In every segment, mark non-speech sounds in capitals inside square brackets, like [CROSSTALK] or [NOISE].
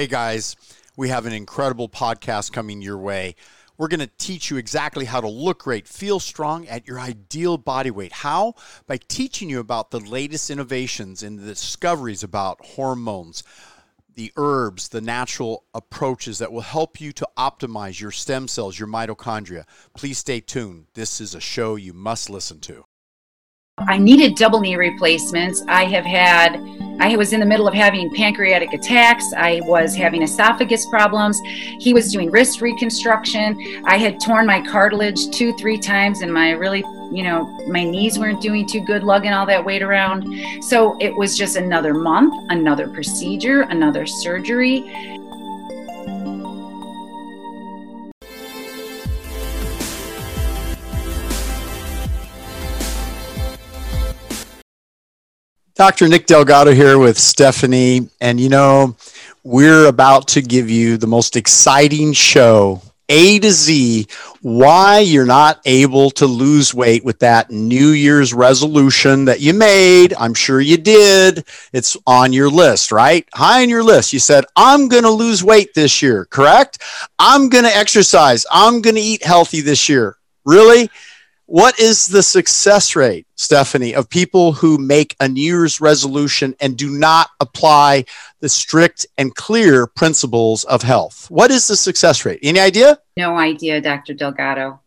Hey guys, we have an incredible podcast coming your way. We're going to teach you exactly how to look great, feel strong at your ideal body weight. How? By teaching you about the latest innovations and the discoveries about hormones, the herbs, the natural approaches that will help you to optimize your stem cells, your mitochondria. Please stay tuned. This is a show you must listen to. I needed double knee replacements. I have had, I was in the middle of having pancreatic attacks. I was having esophagus problems. He was doing wrist reconstruction. I had torn my cartilage two, three times, and my really, you know, my knees weren't doing too good lugging all that weight around. So it was just another month, another procedure, another surgery. Dr. Nick Delgado here with Stephanie. And you know, we're about to give you the most exciting show, A to Z, why you're not able to lose weight with that New Year's resolution that you made. I'm sure you did. It's on your list, right? High on your list. You said, I'm going to lose weight this year, correct? I'm going to exercise. I'm going to eat healthy this year. Really? What is the success rate, Stephanie, of people who make a New Year's resolution and do not apply the strict and clear principles of health? What is the success rate? Any idea? No idea, Dr. Delgado.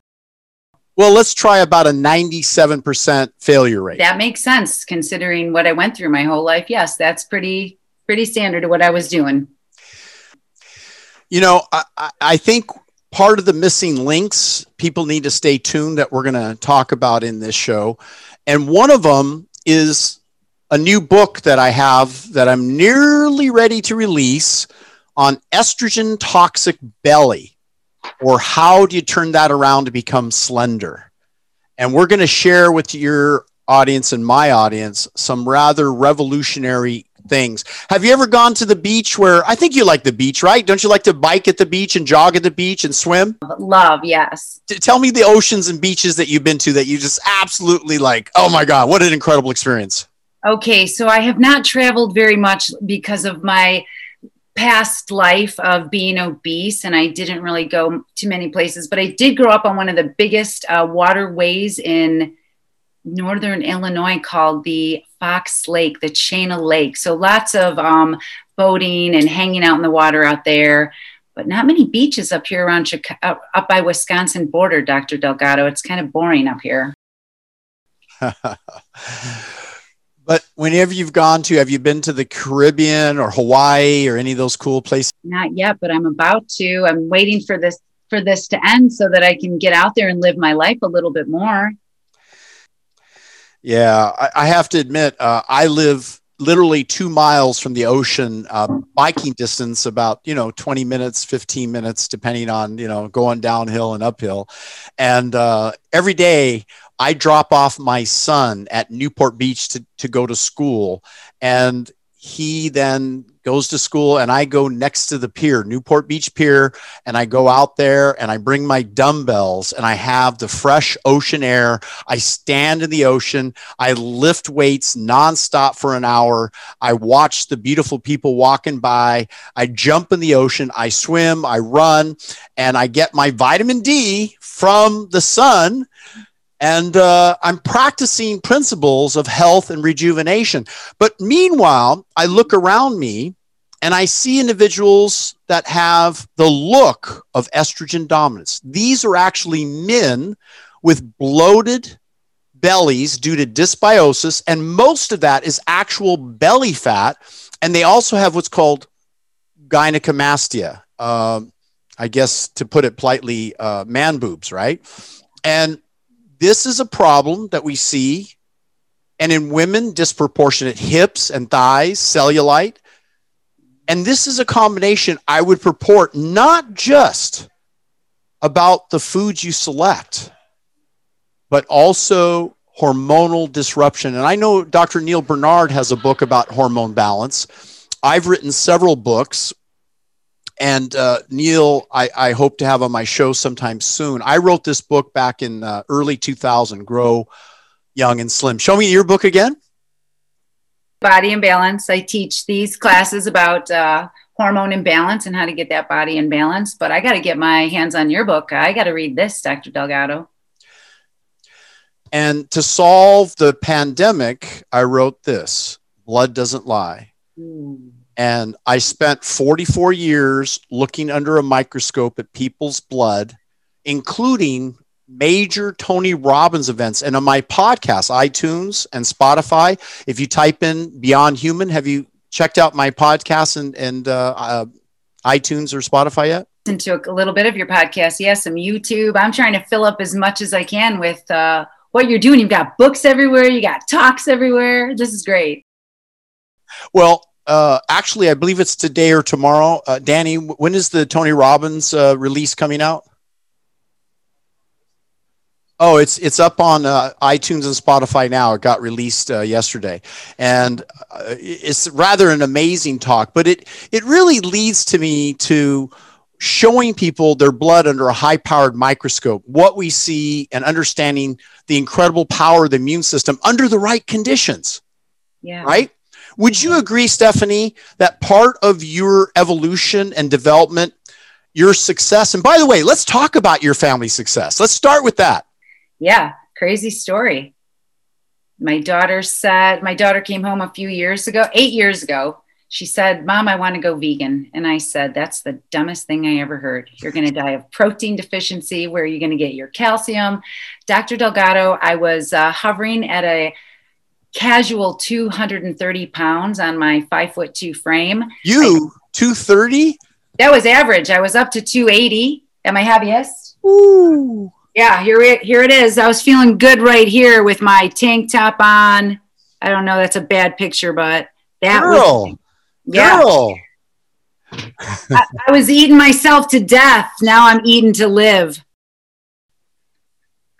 Well, let's try about a 97% failure rate. That makes sense considering what I went through my whole life. Yes, that's pretty pretty standard to what I was doing. You know, I, I think part of the missing links people need to stay tuned that we're going to talk about in this show. And one of them is a new book that I have that I'm nearly ready to release on estrogen toxic belly or how do you turn that around to become slender. And we're going to share with your audience and my audience some rather revolutionary things. Have you ever gone to the beach where I think you like the beach, right? Don't you like to bike at the beach and jog at the beach and swim? Love, yes. Tell me the oceans and beaches that you've been to that you just absolutely like, oh my God, what an incredible experience. Okay, so I have not traveled very much because of my past life of being obese and I didn't really go to many places, but I did grow up on one of the biggest uh, waterways in northern Illinois called the Fox Lake, the Chain of Lake. So lots of um, boating and hanging out in the water out there, but not many beaches up here around Chicago, up, up by Wisconsin border, Dr. Delgado. It's kind of boring up here. [LAUGHS] but whenever you've gone to, have you been to the Caribbean or Hawaii or any of those cool places? Not yet, but I'm about to. I'm waiting for this for this to end so that I can get out there and live my life a little bit more. Yeah, I, I have to admit, uh, I live literally two miles from the ocean, uh, biking distance, about you know twenty minutes, fifteen minutes, depending on you know going downhill and uphill. And uh, every day, I drop off my son at Newport Beach to to go to school, and he then goes to school and I go next to the pier, Newport Beach Pier, and I go out there and I bring my dumbbells and I have the fresh ocean air. I stand in the ocean. I lift weights nonstop for an hour. I watch the beautiful people walking by. I jump in the ocean. I swim. I run and I get my vitamin D from the sun and uh, I'm practicing principles of health and rejuvenation. But meanwhile, I look around me and I see individuals that have the look of estrogen dominance. These are actually men with bloated bellies due to dysbiosis, and most of that is actual belly fat. And they also have what's called gynecomastia. Um, I guess to put it politely, uh, man boobs, right? And this is a problem that we see. And in women, disproportionate hips and thighs, cellulite. And this is a combination I would purport not just about the foods you select, but also hormonal disruption. And I know Dr. Neal Barnard has a book about hormone balance. I've written several books and uh, Neal, I, I, hope to have on my show sometime soon. I wrote this book back in uh, early 2000, Grow Young and Slim. Show me your book again. Body and Balance. I teach these classes about uh, hormone imbalance and how to get that body in balance. But I got to get my hands on your book. I got to read this, Dr. Delgado. And to solve the pandemic, I wrote this Blood Doesn't Lie. Mm. And I spent 44 years looking under a microscope at people's blood, including major Tony Robbins events. And on my podcast, iTunes and Spotify, if you type in Beyond Human, have you checked out my podcast and, and uh, uh, iTunes or Spotify yet? Into a little bit of your podcast, yes, some YouTube. I'm trying to fill up as much as I can with uh, what you're doing. You've got books everywhere, you got talks everywhere. This is great. Well, uh, actually, I believe it's today or tomorrow. Uh, Danny, when is the Tony Robbins uh, release coming out? Oh, it's it's up on uh, iTunes and Spotify now. It got released uh, yesterday, and uh, it's rather an amazing talk. But it it really leads to me to showing people their blood under a high powered microscope, what we see, and understanding the incredible power of the immune system under the right conditions. Yeah. Right. Would you agree, Stephanie, that part of your evolution and development, your success, and by the way, let's talk about your family success. Let's start with that. Yeah, crazy story. My daughter said, my daughter came home a few years ago, eight years ago. She said, Mom, I want to go vegan. And I said, That's the dumbest thing I ever heard. You're going to die of protein deficiency. Where are you going to get your calcium? Dr. Delgado, I was uh, hovering at a casual 230 pounds on my five foot two frame. You 230? That was average. I was up to 280 at my heaviest. Ooh. Yeah, here it, here it is. I was feeling good right here with my tank top on. I don't know. That's a bad picture, but that girl, was, yeah. girl. I, I was eating myself to death. Now I'm eating to live.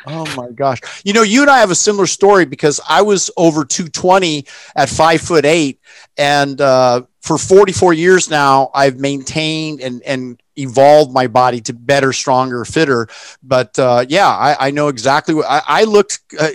Oh my gosh. You know, you and I have a similar story because I was over 220 at five foot eight. And uh, for 44 years now, I've maintained and, and evolved my body to better, stronger, fitter. But uh, yeah, I, I, know exactly what I, I looked uh,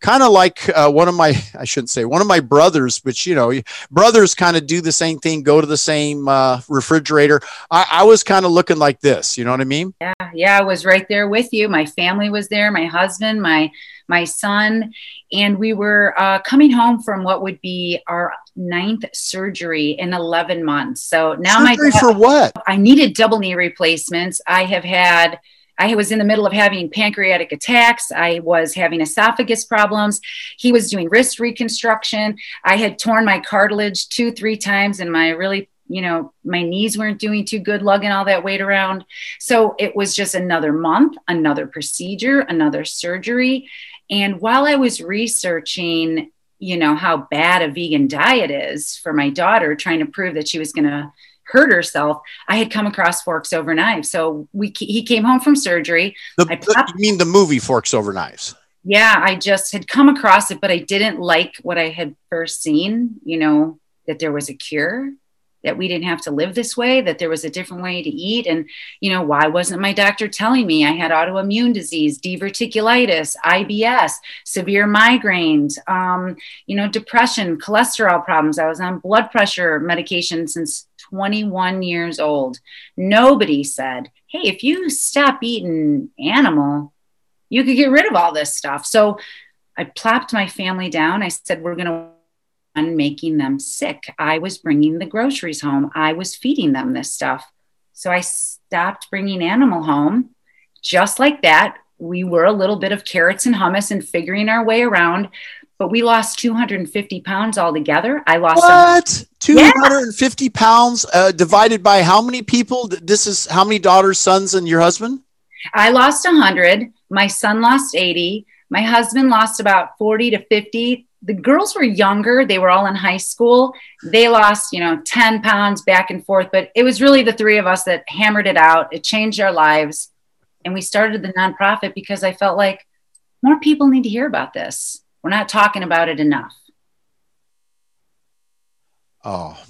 kind of like uh, one of my, I shouldn't say one of my brothers, but you know, brothers kind of do the same thing, go to the same uh, refrigerator. I, I was kind of looking like this, you know what I mean? Yeah, yeah, I was right there with you. My family was there, my husband, my my son, and we were uh, coming home from what would be our ninth surgery in 11 months. So now surgery my for what? I needed double knee replacements. I have had. I was in the middle of having pancreatic attacks. I was having esophagus problems. He was doing wrist reconstruction. I had torn my cartilage two, three times in my really you know, my knees weren't doing too good lugging all that weight around. So it was just another month, another procedure, another surgery. And while I was researching, you know, how bad a vegan diet is for my daughter, trying to prove that she was going to hurt herself, I had come across Forks Over Knives. So we he came home from surgery. The, popped, you mean the movie Forks Over Knives? Yeah, I just had come across it, but I didn't like what I had first seen. You know that there was a cure that we didn't have to live this way, that there was a different way to eat. And, you know, why wasn't my doctor telling me I had autoimmune disease, diverticulitis, IBS, severe migraines, um, you know, depression, cholesterol problems? I was on blood pressure medication since 21 years old. Nobody said, hey, if you stop eating animal, you could get rid of all this stuff. So I plopped my family down. I said, we're going to making them sick. I was bringing the groceries home. I was feeding them this stuff. So I stopped bringing animal home. Just like that, we were a little bit of carrots and hummus and figuring our way around, but we lost 250 pounds altogether. I lost what? 250 yeah. pounds uh, divided by how many people? This is how many daughters, sons, and your husband? I lost 100. My son lost 80. My husband lost about 40 to 50 the girls were younger. They were all in high school. They lost you know 10 pounds back and forth but it was really the three of us that hammered it out. It changed our lives. And we started the nonprofit because i felt like more people need to hear about this. We're not talking about it enough. Oh.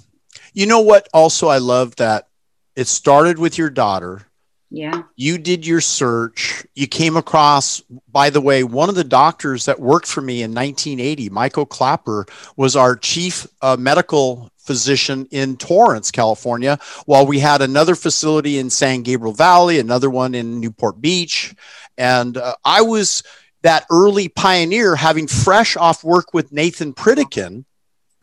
You know what? Also i love that it started with your daughter yeah. You did your search. You came across, by the way, one of the doctors that worked for me in 1980, Michael Klaper, was our chief uh, medical physician in Torrance, California, while we had another facility in San Gabriel Valley, another one in Newport Beach. And uh, I was that early pioneer having fresh off work with Nathan Pritikin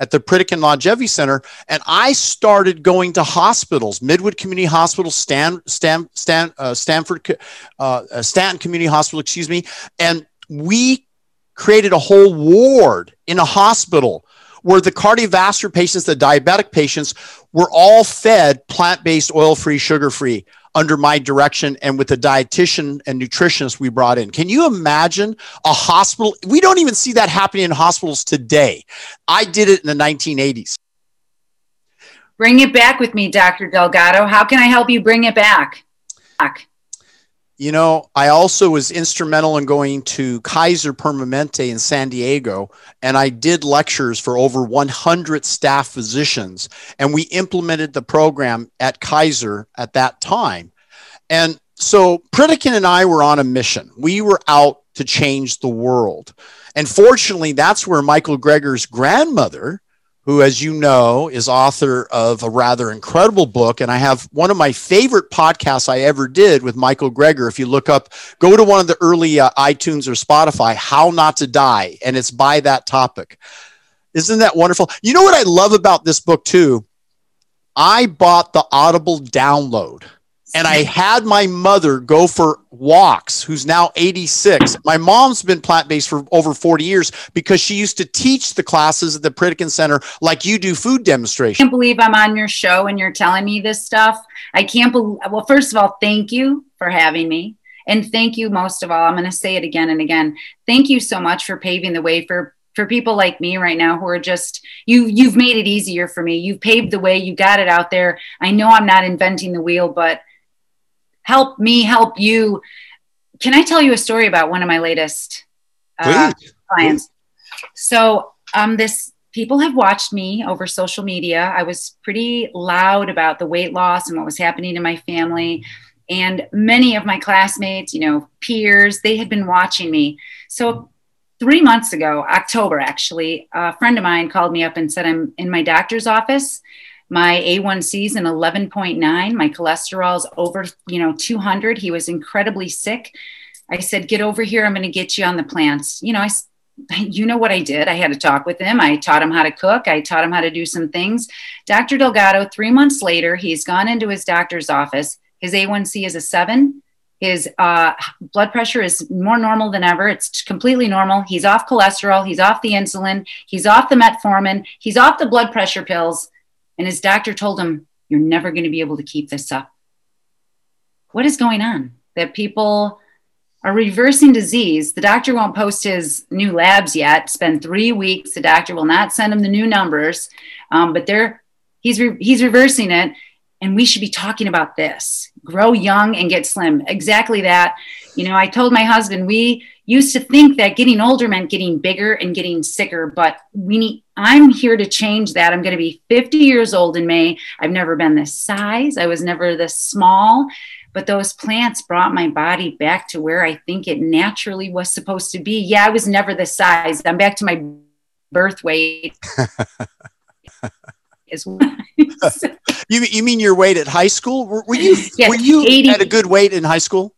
at the Pritikin Longevity Center, and I started going to hospitals, Midwood Community Hospital, Stan, Stan, Stan, uh, Stanford, uh, uh, Stanton Community Hospital, excuse me, and we created a whole ward in a hospital where the cardiovascular patients, the diabetic patients, were all fed plant-based, oil-free, sugar-free under my direction and with the dietitian and nutritionist we brought in. Can you imagine a hospital? We don't even see that happening in hospitals today. I did it in the 1980s. Bring it back with me, Dr. Delgado. How can I help you bring it back? back? You know, I also was instrumental in going to Kaiser Permanente in San Diego, and I did lectures for over 100 staff physicians, and we implemented the program at Kaiser at that time. And so Pritikin and I were on a mission. We were out to change the world. And fortunately, that's where Michael Greger's grandmother who, as you know, is author of a rather incredible book. And I have one of my favorite podcasts I ever did with Michael Greger. If you look up, go to one of the early uh, iTunes or Spotify, How Not to Die, and it's by that topic. Isn't that wonderful? You know what I love about this book, too? I bought the Audible download and I had my mother go for walks, who's now 86. My mom's been plant based for over 40 years because she used to teach the classes at the Pritikin Center like you do food demonstration. I can't believe I'm on your show and you're telling me this stuff. I can't believe, well, first of all, thank you for having me. And thank you most of all, I'm going to say it again and again. Thank you so much for paving the way for for people like me right now who are just you you've made it easier for me you've paved the way you got it out there i know i'm not inventing the wheel but help me help you. Can I tell you a story about one of my latest uh, clients? Please. So, um, this people have watched me over social media. I was pretty loud about the weight loss and what was happening in my family. And many of my classmates, you know, peers, they had been watching me. So, three months ago, October actually, a friend of mine called me up and said, I'm in my doctor's office my A1C is an 11.9. My cholesterol is over, you know, 200. He was incredibly sick. I said, "Get over here. I'm going to get you on the plants." You know, I [LAUGHS] you know what I did. I had to talk with him. I taught him how to cook. I taught him how to do some things. Dr. Delgado, three months later, he's gone into his doctor's office. His A1C is a seven. His uh, blood pressure is more normal than ever. It's completely normal. He's off cholesterol. He's off the insulin. He's off the metformin. He's off the blood pressure pills. And his doctor told him, You're never going to be able to keep this up. What is going on? That people are reversing disease. The doctor won't post his new labs yet. Spend three weeks. The doctor will not send him the new numbers, um, but they're he's re- he's reversing it. And we should be talking about this: grow young and get slim. Exactly that. You know, I told my husband we used to think that getting older meant getting bigger and getting sicker, but we need, I'm here to change that. I'm going to be 50 years old in May. I've never been this size. I was never this small, but those plants brought my body back to where I think it naturally was supposed to be. Yeah, I was never this size. I'm back to my birth weight. [LAUGHS] As well. you, you mean your weight at high school? Were, were you, yes, were you 80. at a good weight in high school?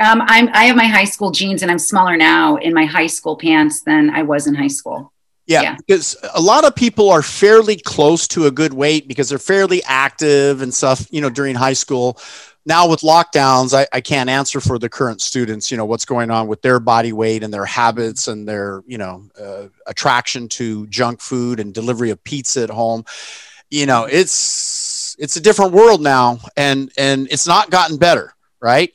Um, I'm, I have my high school jeans and I'm smaller now in my high school pants than I was in high school. Yeah, yeah, because a lot of people are fairly close to a good weight because they're fairly active and stuff, you know, during high school. Now with lockdowns, I, I can't answer for the current students, you know, what's going on with their body weight and their habits and their, you know, uh, attraction to junk food and delivery of pizza at home. You know, it's it's a different world now and and it's not gotten better, right?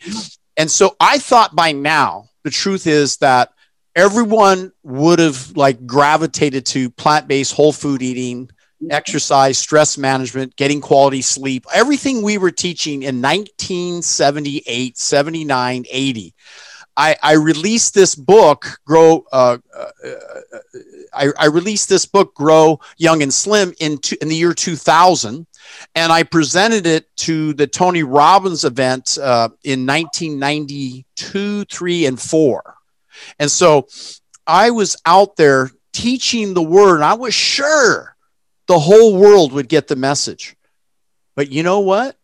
And so I thought by now, the truth is that everyone would have like gravitated to plant-based whole food eating, exercise, stress management, getting quality sleep, everything we were teaching in 1978, 79, 80. I, I released this book, Grow. Uh, uh, I, I, released this book, Grow Young and Slim, in, in the year 2000, and I presented it to the Tony Robbins event uh, in 1992, three, and four. And so I was out there teaching the word, and I was sure the whole world would get the message. But you know what?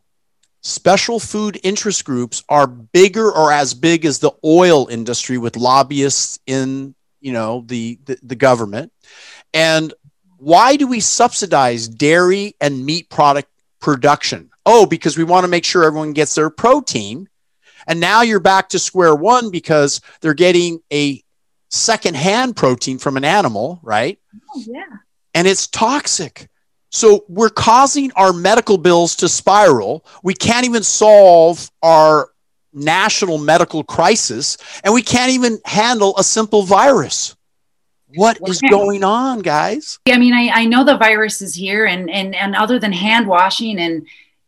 Special food interest groups are bigger or as big as the oil industry with lobbyists in, you know, the, the, the government. And why do we subsidize dairy and meat product production? Oh, because we want to make sure everyone gets their protein. And now you're back to square one because they're getting a secondhand protein from an animal, right? Oh, yeah. And it's toxic. So we're causing our medical bills to spiral. We can't even solve our national medical crisis, and we can't even handle a simple virus. What is going on, guys? I mean, I, I know the virus is here, and and and other than hand washing and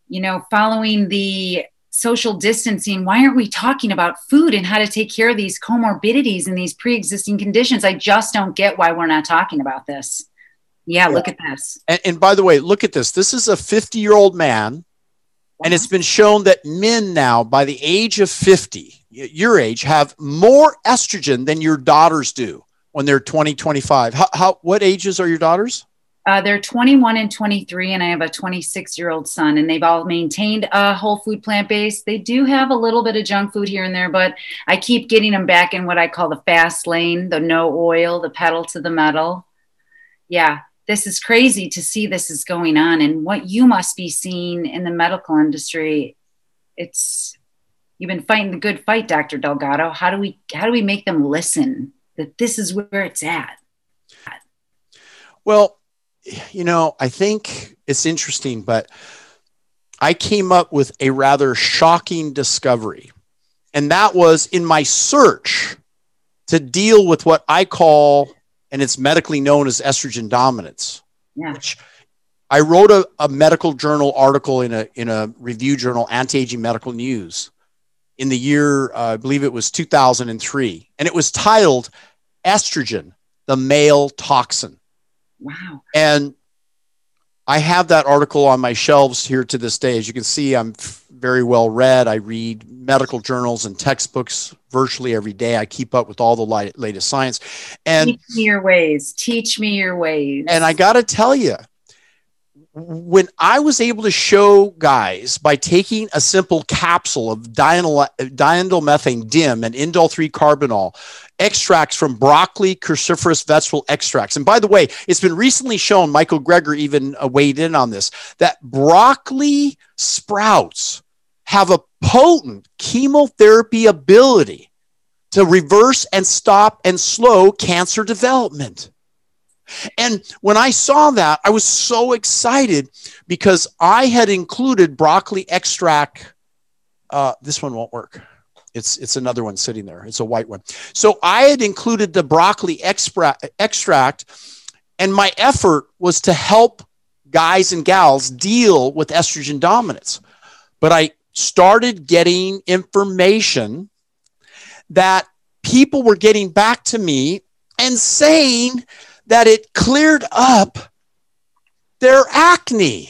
you know following the social distancing, why aren't we talking about food and how to take care of these comorbidities and these pre-existing conditions? I just don't get why we're not talking about this. Yeah, yeah. look at this. And, and, by the way, look at this. This is a 50 year old man. Wow. And it's been shown that men now, by the age of 50, your age, have more estrogen than your daughters do when they're 20, 25. How, how what ages are your daughters? Uh, they're 21 and 23, and I have a 26 year old son, and they've all maintained a whole food plant based. They do have a little bit of junk food here and there, but I keep getting them back in what I call the fast lane the no oil, the pedal to the metal. Yeah, this is crazy to see this is going on, and what you must be seeing in the medical industry. It's you've been fighting the good fight, Dr. Delgado. How do we how do we make them listen that this is where it's at? Well, you know, I think it's interesting, but I came up with a rather shocking discovery. And that was in my search to deal with what I call, and it's medically known as estrogen dominance. Yeah. Which I wrote a, a medical journal article in a, in a review journal, Anti Aging Medical News, in the year, uh, I believe it was 2003. And it was titled Estrogen, the Male Toxin. Wow. And I have that article on my shelves here to this day. As you can see, I'm very well read. I read medical journals and textbooks virtually every day. I keep up with all the latest science. And teach me your ways. Teach me your ways. And I got to tell you, when I was able to show guys by taking a simple capsule of diindolylmethane dim and indole 3 carbinol extracts from broccoli cruciferous vegetable extracts. And by the way, it's been recently shown, Michael Greger even uh, weighed in on this, that broccoli sprouts have a potent chemotherapy ability to reverse and stop and slow cancer development. And when I saw that, I was so excited because I had included broccoli extract. Uh, this one won't work. It's, it's another one sitting there. It's a white one. So I had included the broccoli extract, extract, and my effort was to help guys and gals deal with estrogen dominance. But I started getting information that people were getting back to me and saying that it cleared up their acne.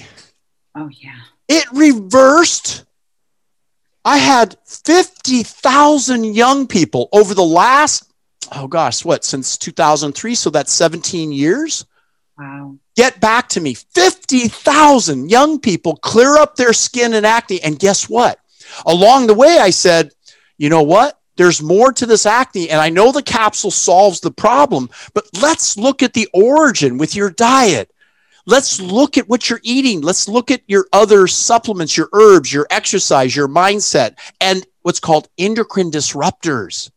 Oh, yeah. It reversed. I had 50,000 young people over the last, oh gosh, what, since 2003? So that's 17 years. Wow. Get back to me. 50,000 young people clear up their skin and acne. And guess what? Along the way, I said, you know what? There's more to this acne and i know the capsule solves the problem but let's look at the origin with your diet. Let's look at what you're eating. Let's look at your other supplements your herbs your exercise your mindset and what's called endocrine disruptors.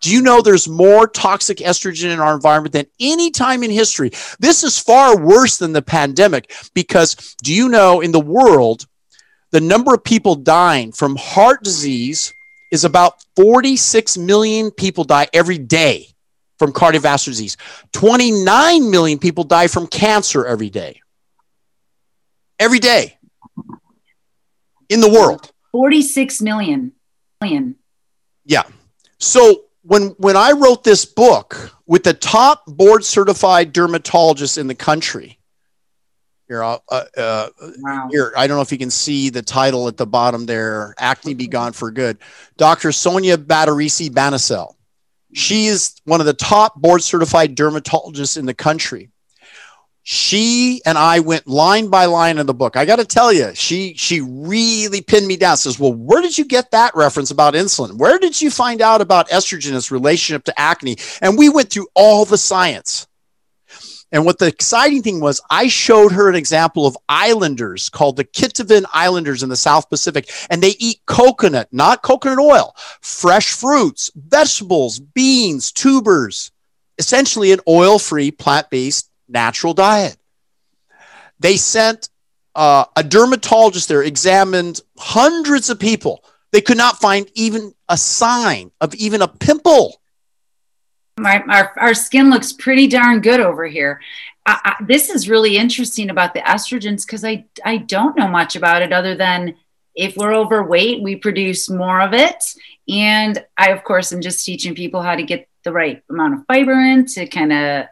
Do you know there's more toxic estrogen in our environment than any time in history? This is far worse than the pandemic because do you know in the world the number of people dying from heart disease is about 46 million people die every day from cardiovascular disease. 29 million people die from cancer every day. Every day in the world. 46 million. million. Yeah. So when when I wrote this book with the top board certified dermatologists in the country, here, uh, uh, wow. here, I don't know if you can see the title at the bottom there. Acne be gone for good. Dr. Sonia Badreshia-Bansal. She is one of the top board certified dermatologists in the country. she and I went line by line in the book. I got to tell you, she she really pinned me down. Says, "Well, where did you get that reference about insulin? Where did you find out about estrogen its relationship to acne?" And we went through all the science. And what the exciting thing was, I showed her an example of islanders called the Kitavan Islanders in the South Pacific, and they eat coconut, not coconut oil, fresh fruits, vegetables, beans, tubers, essentially an oil free, plant based, natural diet. They sent uh, a dermatologist there, examined hundreds of people. They could not find even a sign of even a pimple my, our, our skin looks pretty darn good over here. I, I, this is really interesting about the estrogens because I, I don't know much about it other than if we're overweight, we produce more of it. And I, of course, am just teaching people how to get the right amount of fiber in to kind of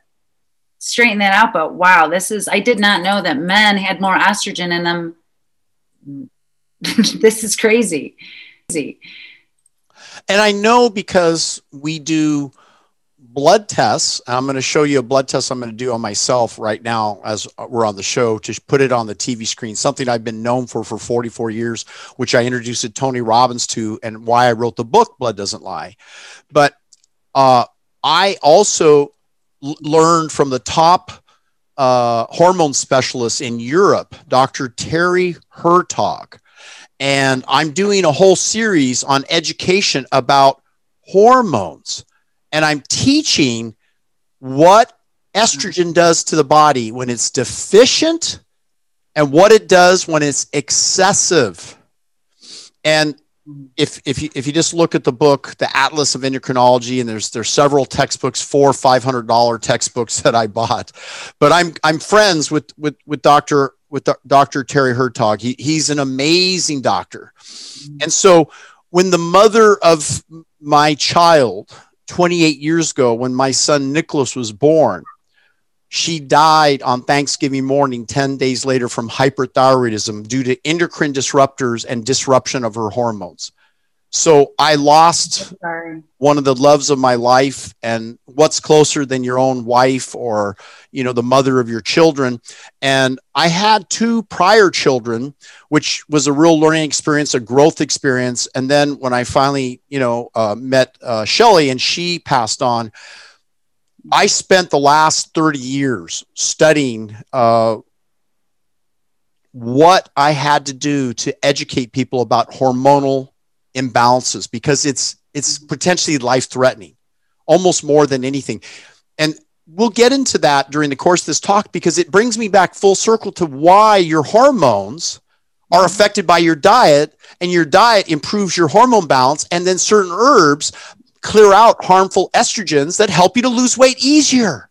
straighten that out. But wow, this is, I did not know that men had more estrogen in them. [LAUGHS] this is crazy. crazy. And I know because we do blood tests. I'm going to show you a blood test I'm going to do on myself right now as we're on the show to put it on the TV screen, something I've been known for for 44 years, which I introduced Tony Robbins to and why I wrote the book, Blood Doesn't Lie. But uh, I also l- learned from the top uh, hormone specialist in Europe, Dr. Terry Hertoghe. And I'm doing a whole series on education about hormones and I'm teaching what estrogen does to the body when it's deficient and what it does when it's excessive. And if if you if you just look at the book, the Atlas of Endocrinology, and there's there's several textbooks, four five hundred dollar textbooks that I bought, but I'm I'm friends with with with Doctor with Dr. Terry Hertoghe. He he's an amazing doctor, and so when the mother of my child 28 years ago when my son Nicholas was born. She died on Thanksgiving morning, 10 days later, from hyperthyroidism due to endocrine disruptors and disruption of her hormones. So I lost one of the loves of my life. And what's closer than your own wife or, you know, the mother of your children? And I had two prior children, which was a real learning experience, a growth experience. And then when I finally, you know, uh, met uh, Shelly and she passed on, I spent the last 30 years studying uh, what I had to do to educate people about hormonal imbalances because it's it's mm-hmm. potentially life threatening almost more than anything. And we'll get into that during the course of this talk because it brings me back full circle to why your hormones are mm-hmm. affected by your diet and your diet improves your hormone balance and then certain herbs clear out harmful estrogens that help you to lose weight easier.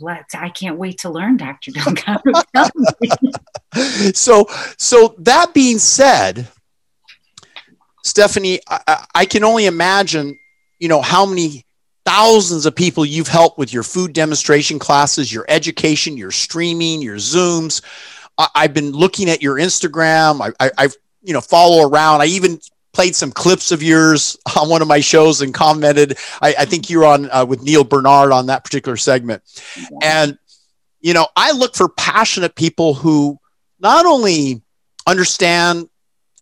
Let's i can't wait to learn dr [LAUGHS] so so that being said Stephanie, I, I can only imagine, you know, how many thousands of people you've helped with your food demonstration classes, your education, your streaming, your Zooms. I, have been looking at your Instagram. I, I, I've, you know, follow around. I even played some clips of yours [LAUGHS] on one of my shows and commented. I, I think you're on uh, with Neal Barnard on that particular segment. And, you know, I look for passionate people who not only understand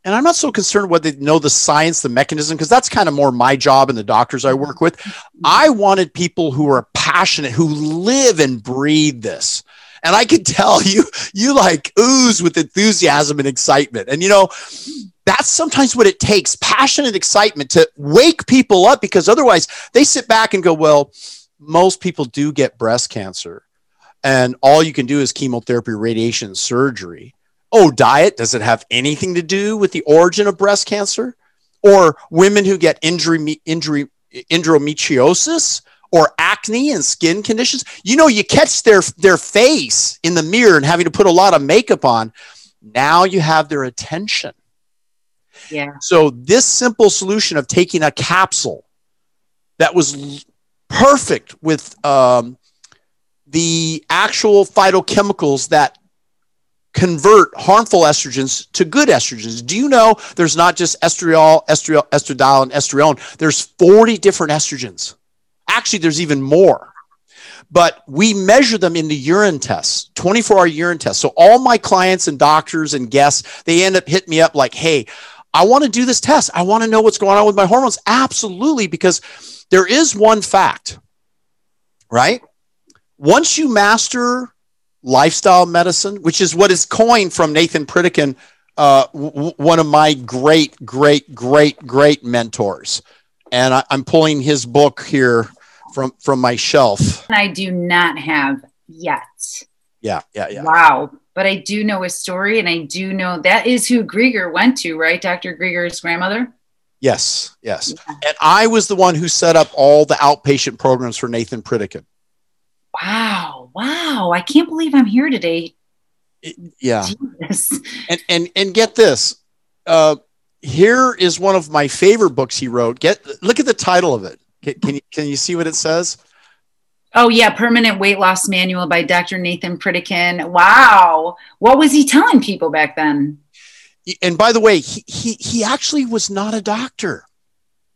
and I'm not so concerned whether they know the science, the mechanism, because that's kind of more my job and the doctors I work with. Mm-hmm. I wanted people who are passionate, who live and breathe this. And I could [LAUGHS] tell you, you like ooze with enthusiasm and excitement. And you know, that's sometimes what it takes passion and excitement to wake people up because otherwise they sit back and go, well, most people do get breast cancer. And all you can do is chemotherapy, radiation, surgery oh, diet, does it have anything to do with the origin of breast cancer? Or women who get injury, injury, endometriosis or acne and skin conditions? You know, you catch their, their face in the mirror and having to put a lot of makeup on. Now you have their attention. Yeah. So, this simple solution of taking a capsule that was perfect with um, the actual phytochemicals that convert harmful estrogens to good estrogens. Do you know there's not just estriol, estriol, estradiol, and estrone? There's 40 different estrogens. Actually, there's even more. but we measure them in the urine tests 24 hour urine tests so all my clients and doctors and guests they end up hitting me up like hey i want to do this test i want to know what's going on with my hormones absolutely because there is one fact right once you master lifestyle medicine which is what is coined from nathan pritikin uh, w- one of my great great great great mentors and I, i'm pulling his book here from from my shelf. I do not have yet. Yeah, yeah, yeah. Wow. But I do know a story, and I do know that is who Greger went to, right? Dr. Greger's grandmother. Yes, yes. Yeah. And I was the one who set up all the outpatient programs for Nathan Pritikin. Wow, wow! I can't believe I'm here today. Yeah. Jesus. And and and get this. Uh, here is one of my favorite books he wrote. Get look at the title of it. Can, can you can you see what it says? Oh yeah, Permanent Weight Loss Manual by Dr. Nathan Pritikin. Wow, what was he telling people back then? And by the way, he he, he actually was not a doctor.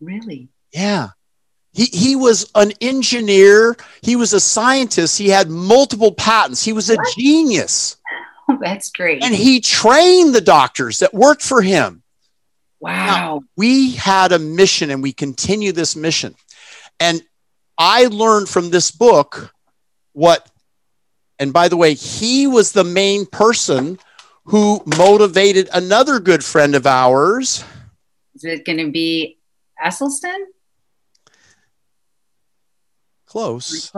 Really? Yeah. He, he was an engineer. He was a scientist. He had multiple patents. He was a what? genius. Oh, [LAUGHS] that's great. And he trained the doctors that worked for him. Wow. Now, we had a mission and we continue this mission. And I learned from this book what, and by the way, he was the main person who motivated another good friend of ours. Is it going to be Esselstyn? Close.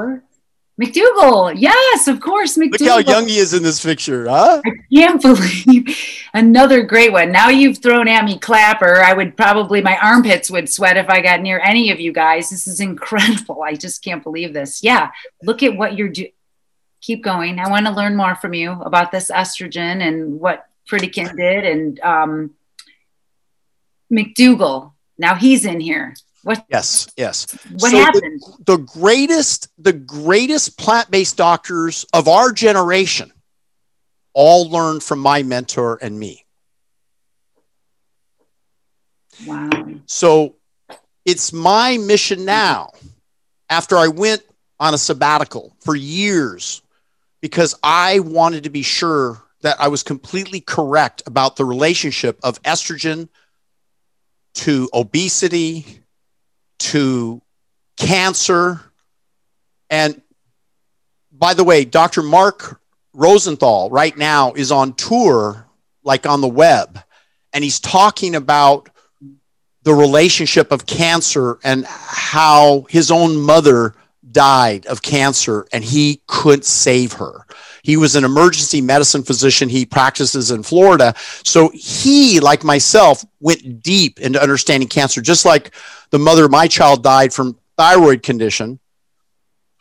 McDougall. yes, of course, McDougall. Look how young he is in this picture, huh? I can't [LAUGHS] believe another great one. Now you've thrown at me Klaper. I would probably my armpits would sweat if I got near any of you guys. This is incredible. I just can't believe this. Yeah, look at what you're doing. Keep going. I want to learn more from you about this estrogen and what Pritikin did and um, McDougall. Now he's in here. What? Yes, yes. What so happened? The, the greatest, the greatest plant-based doctors of our generation all learned from my mentor and me. Wow. So it's my mission now, after I went on a sabbatical for years, because I wanted to be sure that I was completely correct about the relationship of estrogen to obesity to cancer. And by the way, Dr. Mark Rosenthal right now is on tour, like on the web, and he's talking about the relationship of cancer and how his own mother died of cancer and he couldn't save her. He was an emergency medicine physician. He practices in Florida. So he, like myself, went deep into understanding cancer, just like the mother of my child died from thyroid condition,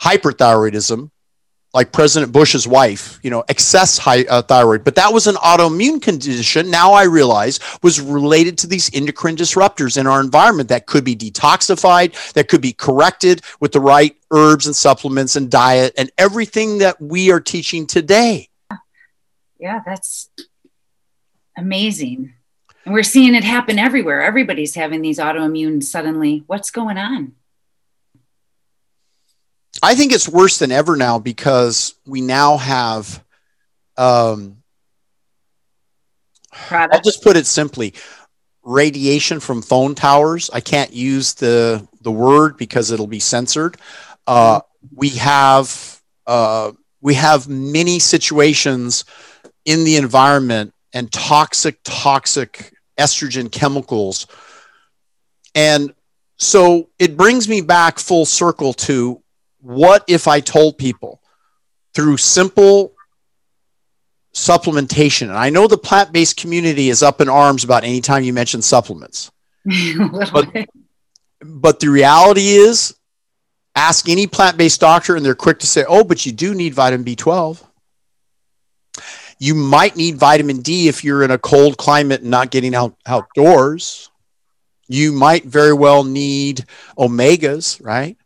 hyperthyroidism, like President Bush's wife, you know, excess high, uh, thyroid. But that was an autoimmune condition. Now I realize was related to these endocrine disruptors in our environment that could be detoxified, that could be corrected with the right herbs and supplements and diet and everything that we are teaching today. Yeah, that's amazing. And we're seeing it happen everywhere. Everybody's having these autoimmune suddenly. What's going on? I think it's worse than ever now because we now have. Um, I'll just put it simply: radiation from phone towers. I can't use the the word because it'll be censored. Uh, we have uh, we have many situations in the environment and toxic, toxic estrogen chemicals. And so it brings me back full circle to what if I told people through simple supplementation, and I know the plant based community is up in arms about anytime you mention supplements. [LAUGHS] but, but the reality is, ask any plant based doctor, and they're quick to say, oh, but you do need vitamin B12. You might need vitamin D if you're in a cold climate and not getting out outdoors. You might very well need omegas, right?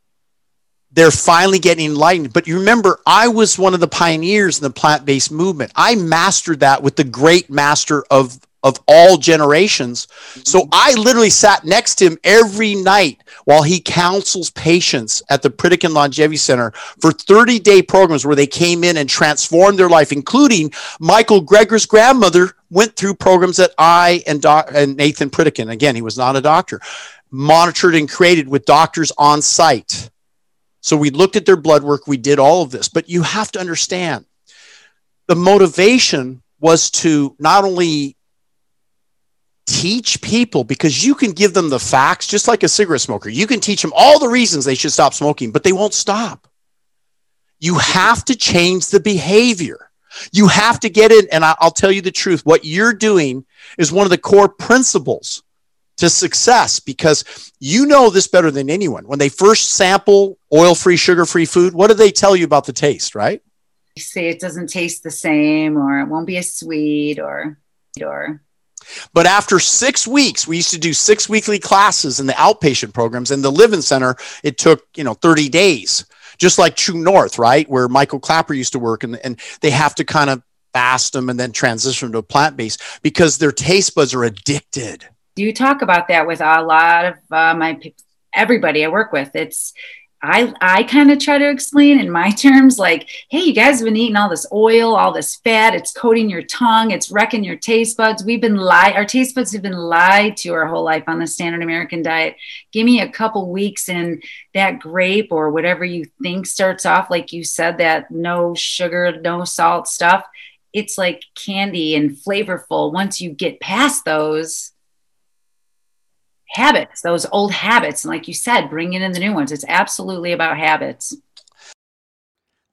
They're finally getting enlightened. But you remember, I was one of the pioneers in the plant based movement. I mastered that with the great master of, of all generations. So mm-hmm. I literally sat next to him every night while he counsels patients at the Pritikin Longevity Center for 30 day programs where they came in and transformed their life, including Michael Greger's grandmother went through programs that I and, doc- and Nathan Pritikin, again, he was not a doctor, monitored and created with doctors on site. So we looked at their blood work, we did all of this, but you have to understand the motivation was to not only teach people because you can give them the facts just like a cigarette smoker. You can teach them all the reasons they should stop smoking, but they won't stop. You have to change the behavior. You have to get in. And I'll tell you the truth what you're doing is one of the core principles to success because you know this better than anyone. When they first sample oil free, sugar free food, what do they tell you about the taste, right? Say it doesn't taste the same or it won't be as sweet or, or. But after six weeks, we used to do six weekly classes in the outpatient programs. In the Living Center, it took, you know, 30 days, just like True North, right? Where Michael Klaper used to work. And, and they have to kind of fast them and then transition to a plant based because their taste buds are addicted Do you talk about that with a lot of uh, my everybody I work with. It's I I kind of try to explain in my [LAUGHS] terms like, hey, you guys have been eating all this oil, all this fat. It's coating your tongue. It's wrecking your taste buds. We've been lied. Our taste buds have been lied to our whole life on the standard American diet. Give me a couple weeks in that grape or whatever you think starts off like you said that no sugar, no salt stuff. It's like candy and flavorful. Once you get past those, habits, those old habits. And like you said, bringing in the new ones. It's absolutely about habits.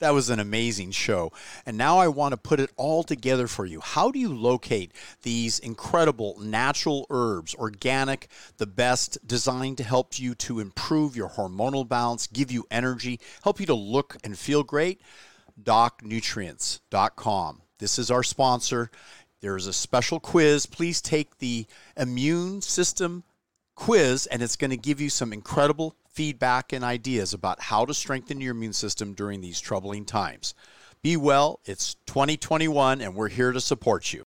That was an amazing show. And now I want to put it all together for you. How do you locate these incredible natural herbs, organic, the best, designed to help you to improve your hormonal balance, give you energy, help you to look and feel great? DocNutrients.com. This is our sponsor. There's a special quiz. Please take the immune system quiz, and it's going to give you some incredible feedback and ideas about how to strengthen your immune system during these troubling times. Be well, it's 2021, and we're here to support you.